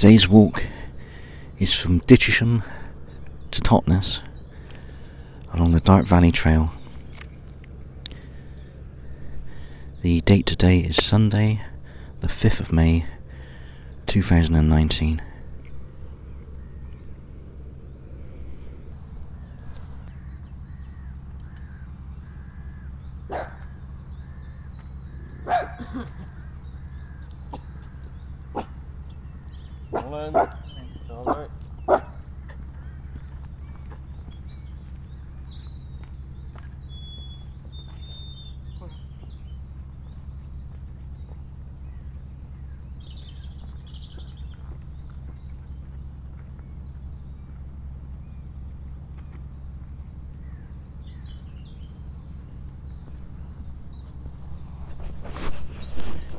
Today's walk is from Dittisham to Totnes along the Dart Valley Trail. The date today is Sunday, the 5th of May 2019.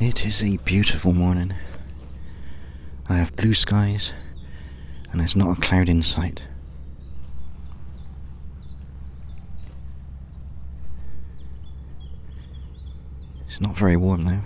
It is a beautiful morning. I have blue skies, and there's not a cloud in sight. It's not very warm though.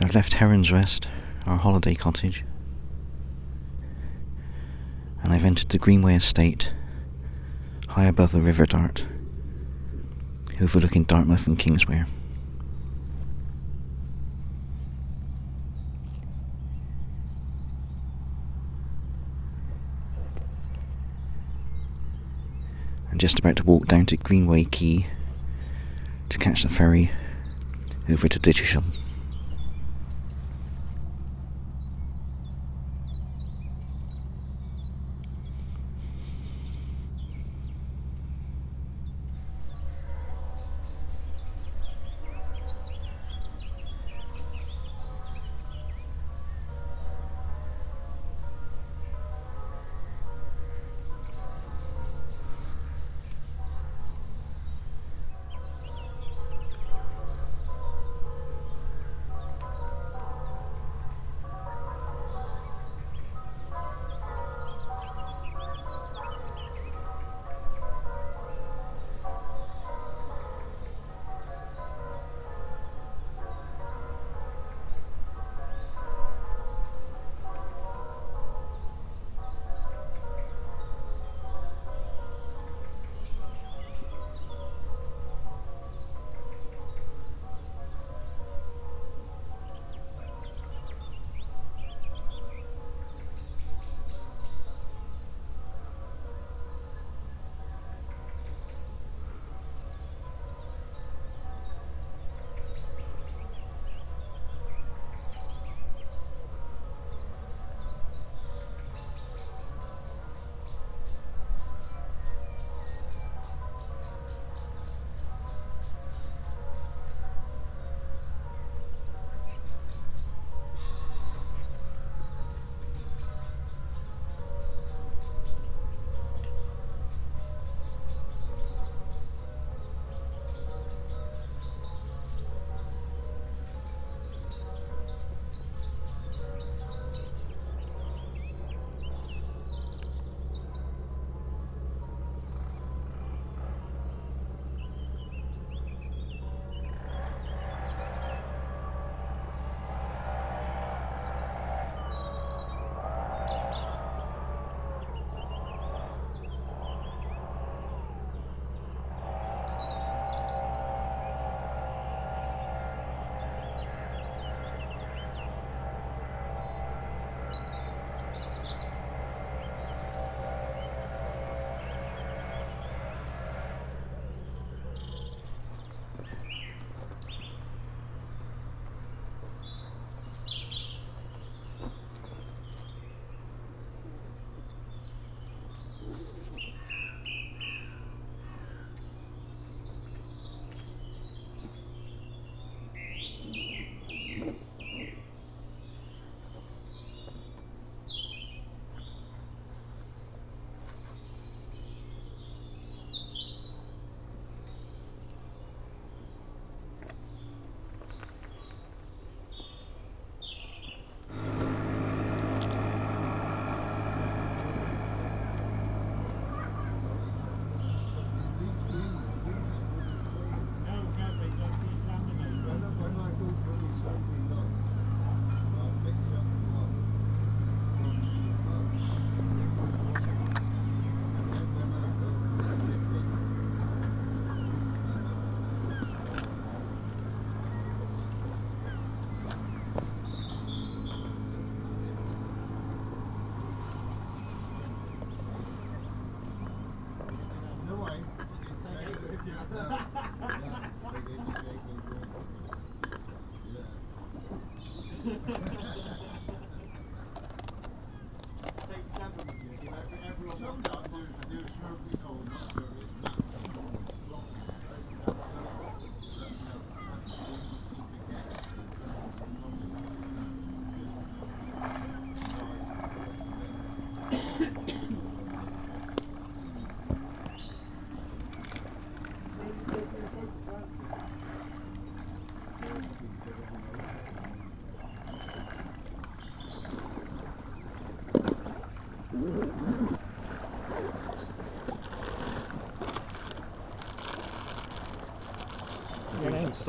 I've left Heron's Rest, our holiday cottage, and I've entered the Greenway Estate, high above the River Dart overlooking Dartmouth and Kingswear. I'm just about to walk down to Greenway Quay to catch the ferry over to Dittisham.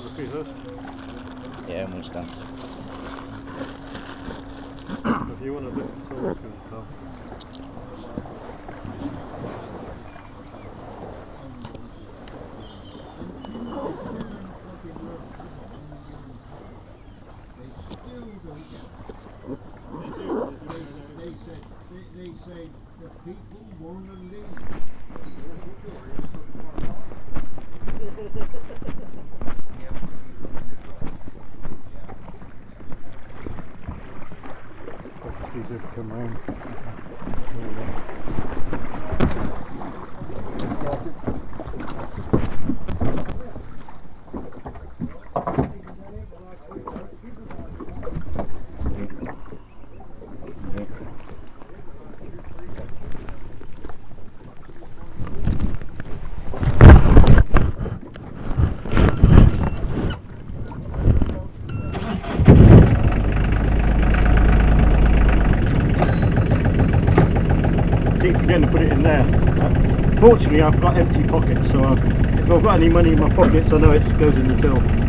Photography this. Yeah, almost done. If you want a bit of photography as well. They said, they, they say the people want to leave. Easier to come round. keep forgetting to put it in there. Uh, fortunately, I've got empty pockets, so uh, if I've got any money in my pockets, I know it goes in the till.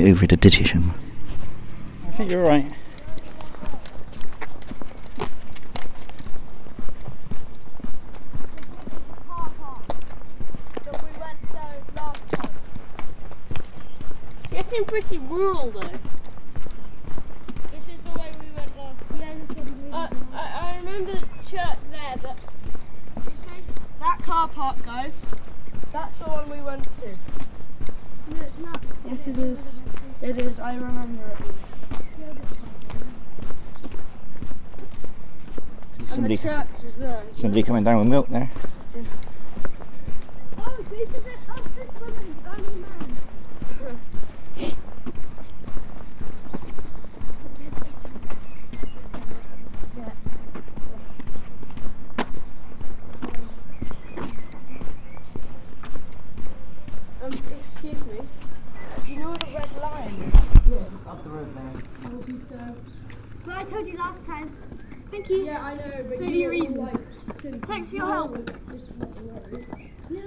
It over to Dittisham. I think you're right. Car park that we went to last time. It's getting pretty rural though. This is the way we went last. Yeah, look at me. I, I, I remember the church there, but you see that car park, guys? That's the one we went to. no, it's not. Yes, it is. It is. I remember it. Somebody, and the church is there. isn't somebody coming down with milk there. Oh, this is it. Oh, this woman, the Ghanaian man. Um, excuse me. Do you know where the red lion is? But I told you last time. Thank you. Yeah, I know, but So you you're were even. like. Thanks for your help. See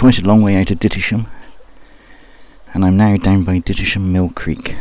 quite a long way out of Dittisham, and I'm now down by Dittisham Mill Creek.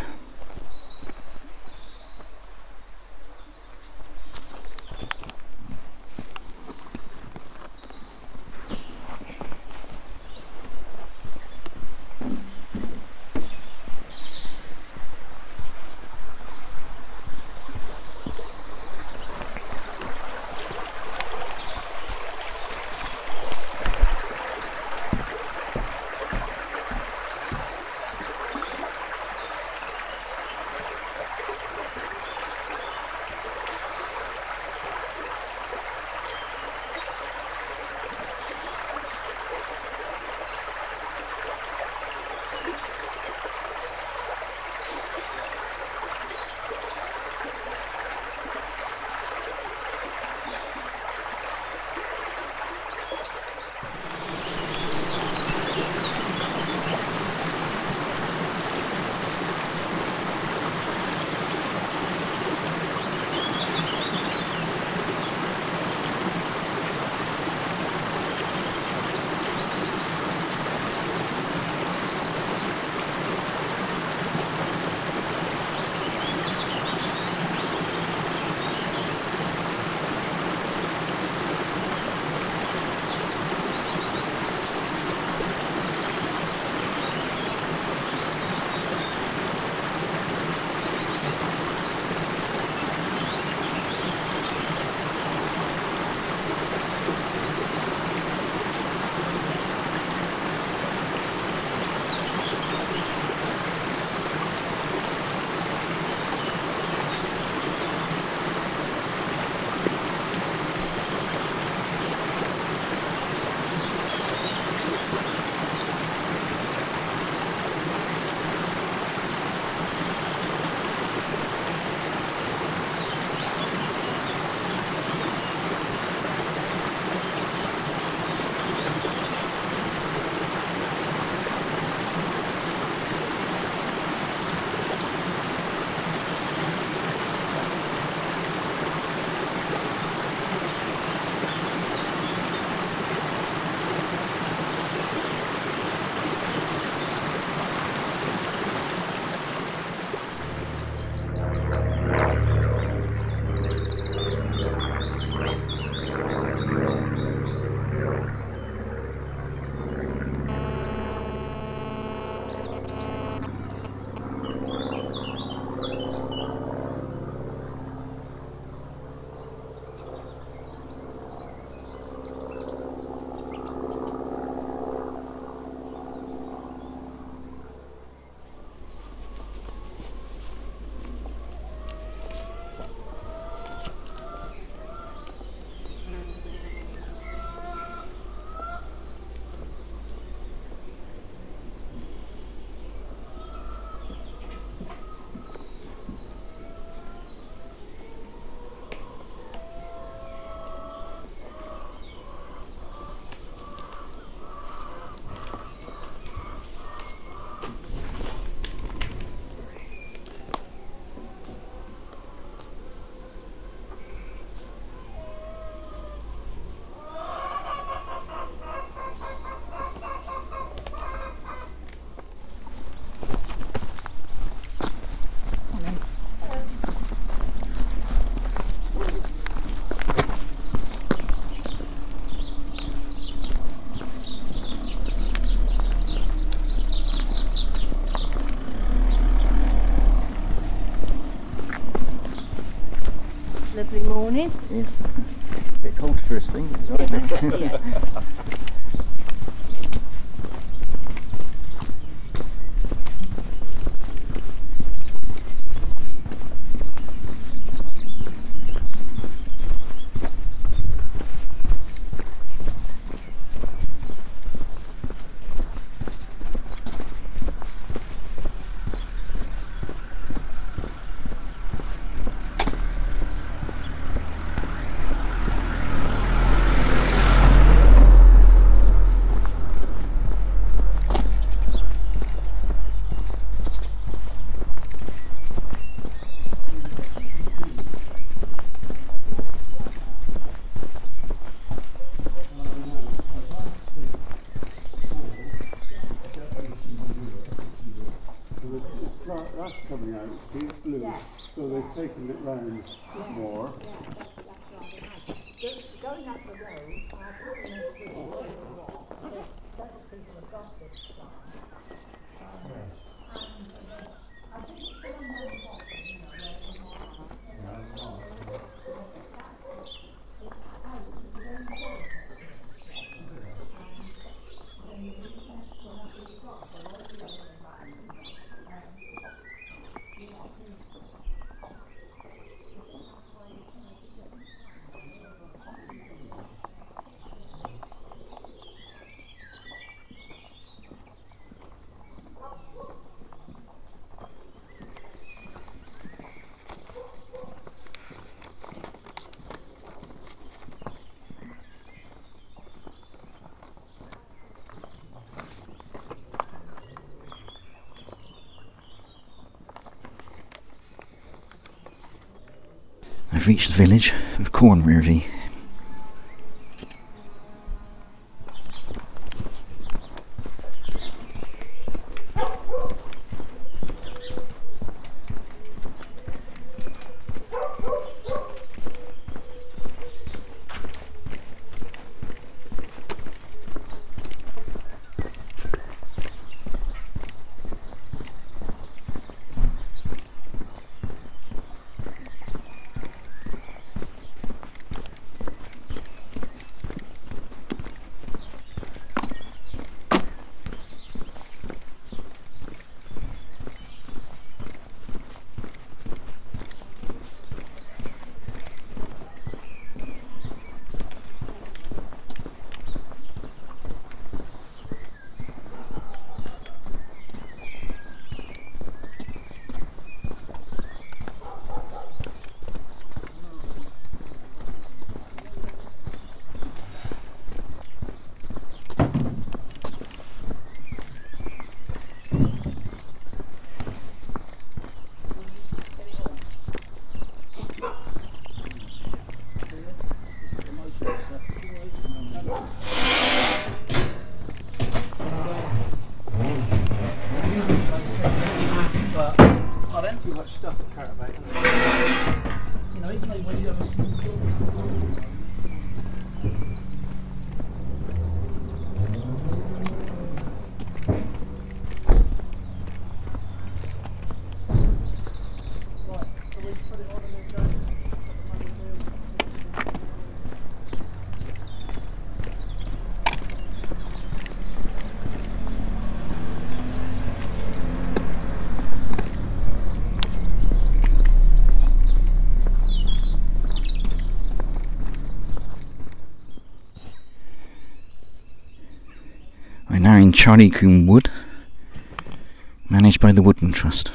Morning. Yes. A bit cold first thing, it's alright now. Yeah. I've reached the village of Cornworthy. In Charlie Coombe Wood, managed by the Woodland Trust.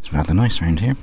It's rather nice around here.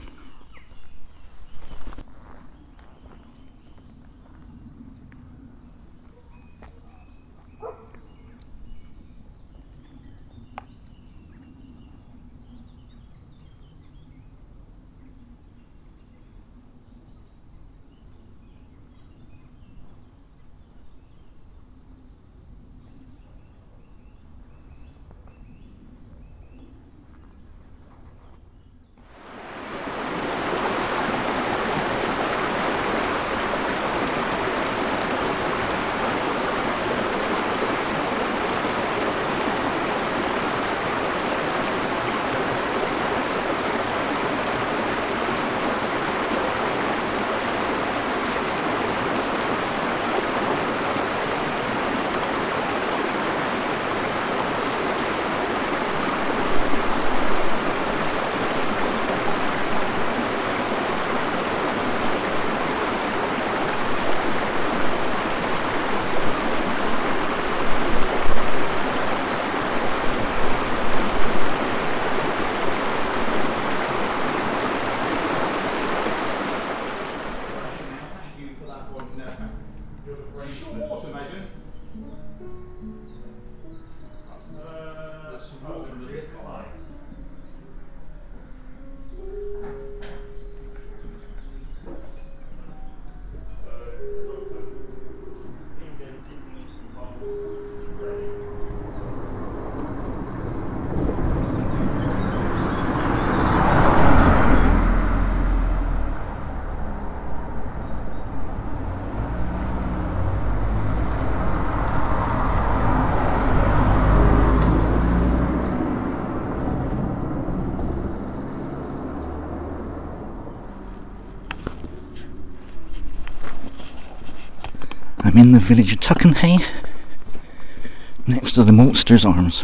In the village of Tuckenhay, next to the Maltsters Arms.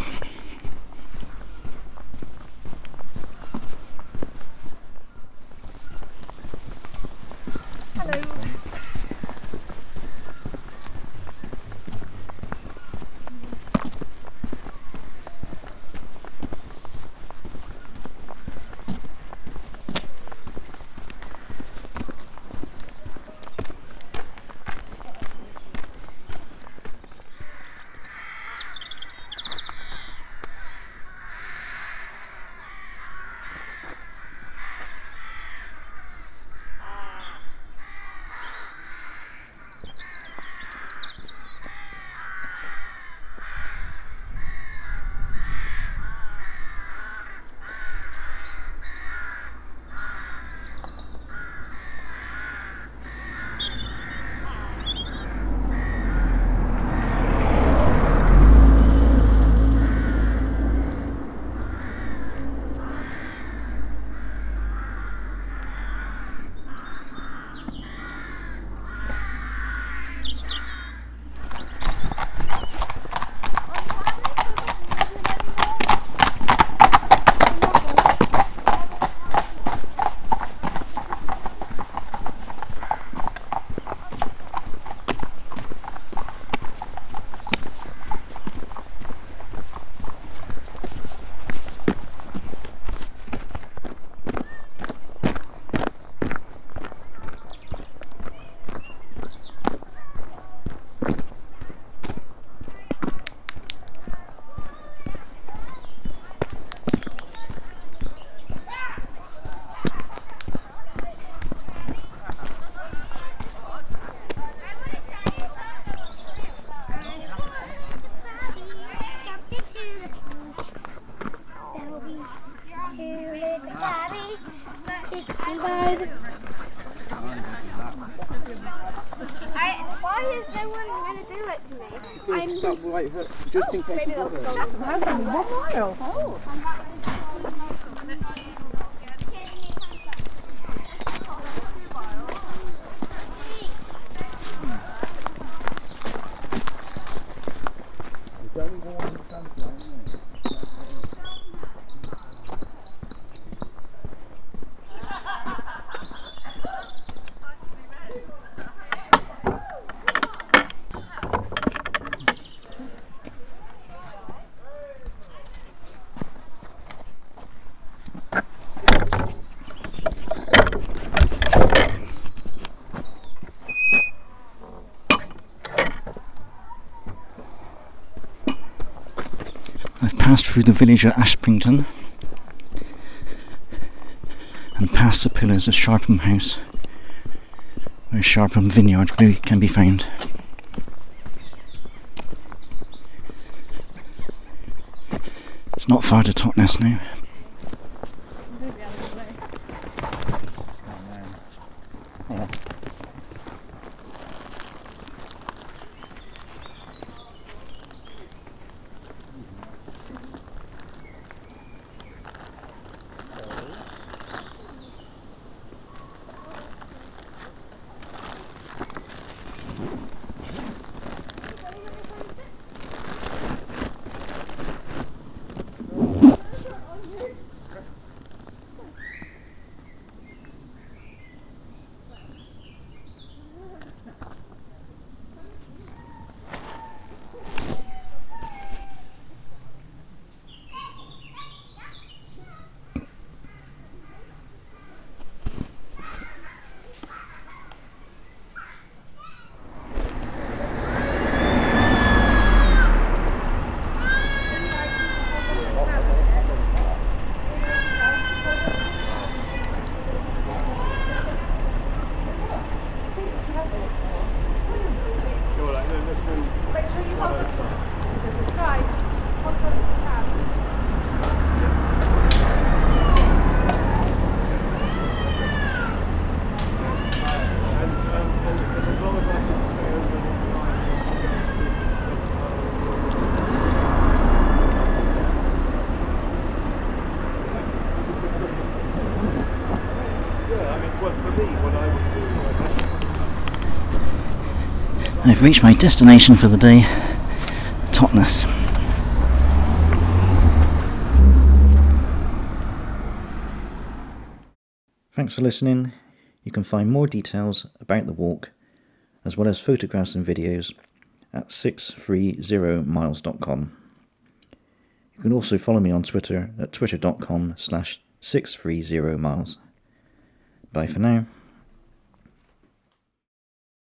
Through the village of Ashprington and past the pillars of Sharpham House, where Sharpham Vineyard can be found. It's not far to Totnes now. I've reached my destination for the day, Totnes. Thanks for listening. You can find more details about the walk, as well as photographs and videos, at 630miles.com. You can also follow me on Twitter at twitter.com slash 630miles. Bye for now.